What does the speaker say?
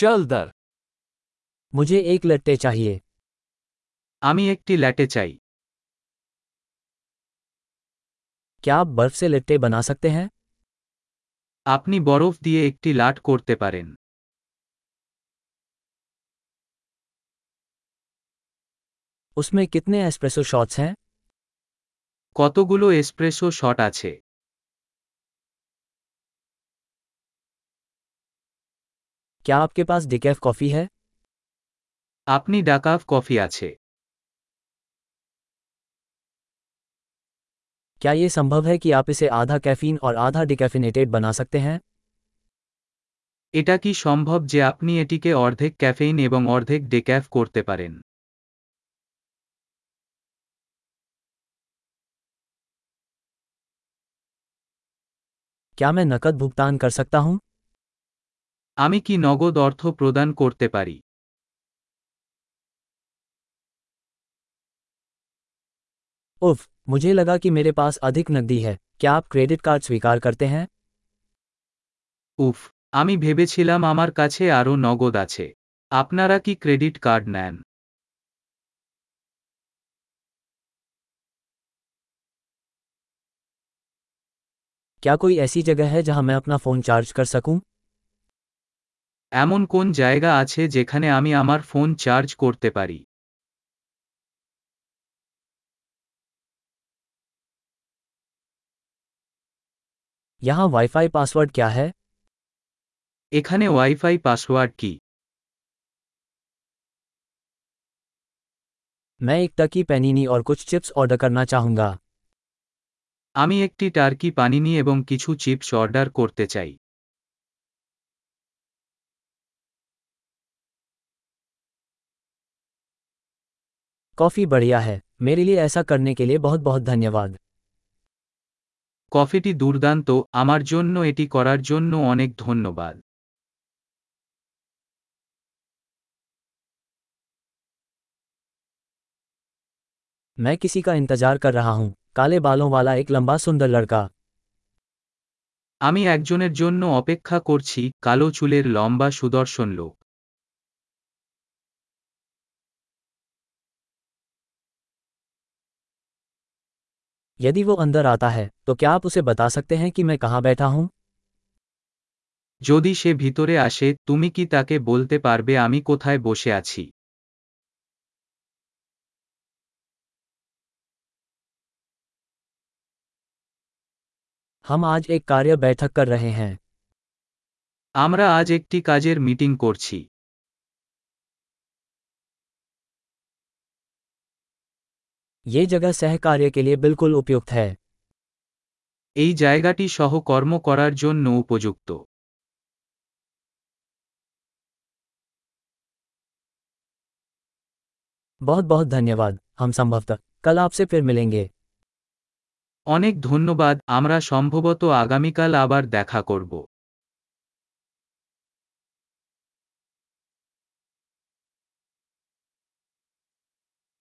चल दर मुझे एक लट्टे चाहिए আমি একটি ল্যাটে চাই क्या आप बर्फ से लट्टे बना सकते हैं আপনি বরফ দিয়ে একটি লাট করতে পারেন उसमें कितने एस्प्रेसो शॉट्स हैं কতগুলো এসপ্রেসো শট আছে क्या आपके पास डिकैफ कॉफ़ी है আপনি ডাকাফ কফি আছে क्या ये संभव है कि आप इसे आधा कैफीन और आधा डिकैफिनेटेड बना सकते हैं এটা কি সম্ভব যে আপনি এটিকে অর্ধেক ক্যাফেইন এবং অর্ধেক ডেক্যাফ করতে পারেন क्या मैं नकद भुगतान कर सकता हूँ আমি কি নগদ অর্থ প্রদান করতে পারি उफ मुझे लगा कि मेरे पास अधिक नकदी है क्या आप क्रेडिट कार्ड स्वीकार करते हैं উফ আমি ভেবেছিলাম আমার কাছে আরও নগদ আছে আপনারা কি ক্রেডিট কার্ড নেন क्या कोई ऐसी जगह है जहां मैं अपना फ़ोन चार्ज कर सकूं এমন কোন জায়গা আছে যেখানে আমি আমার ফোন চার্জ করতে পারি यहाँ वाईफाई पासवर्ड क्या है এখানে ওয়াইফাই পাসওয়ার্ড কি मैं एक टकी पैनीनी और कुछ चिप्स ऑर्डर करना चाहूंगा আমি একটি টার্কি পানিনি এবং কিছু চিপস অর্ডার করতে চাই कॉफ़ी बढ़िया है मेरे लिए ऐसा करने के लिए बहुत बहुत धन्यवाद কফিটি দুর্দান্ত আমার জন্য এটি করার জন্য অনেক ধন্যবাদ मैं किसी का इंतजार कर रहा हूँ काले बालों वाला एक लंबा सुंदर लड़का আমি একজনের জন্য অপেক্ষা করছি কালো চুলের লম্বা সুদর্শন লোক यदि वो अंदर आता है तो क्या आप उसे बता सकते हैं कि मैं कहाँ बैठा हूँ যদি সে ভিতরে আসে তুমি কি তাকে বলতে পারবে আমি কোথায় বসে আছি हम आज एक कार्य बैठक कर रहे हैं আমরা আজ একটি কাজের মিটিং করছি ये जगह सह कार्य के लिए बिल्कुल उपयुक्त है এই জায়গাটি সহকর্ম করার জন্য উপযুক্ত बहुत बहुत धन्यवाद हम संभवतः कल आपसे फिर मिलेंगे অনেক ধন্যবাদ আমরা সম্ভবত আগামীকাল আবার দেখা করব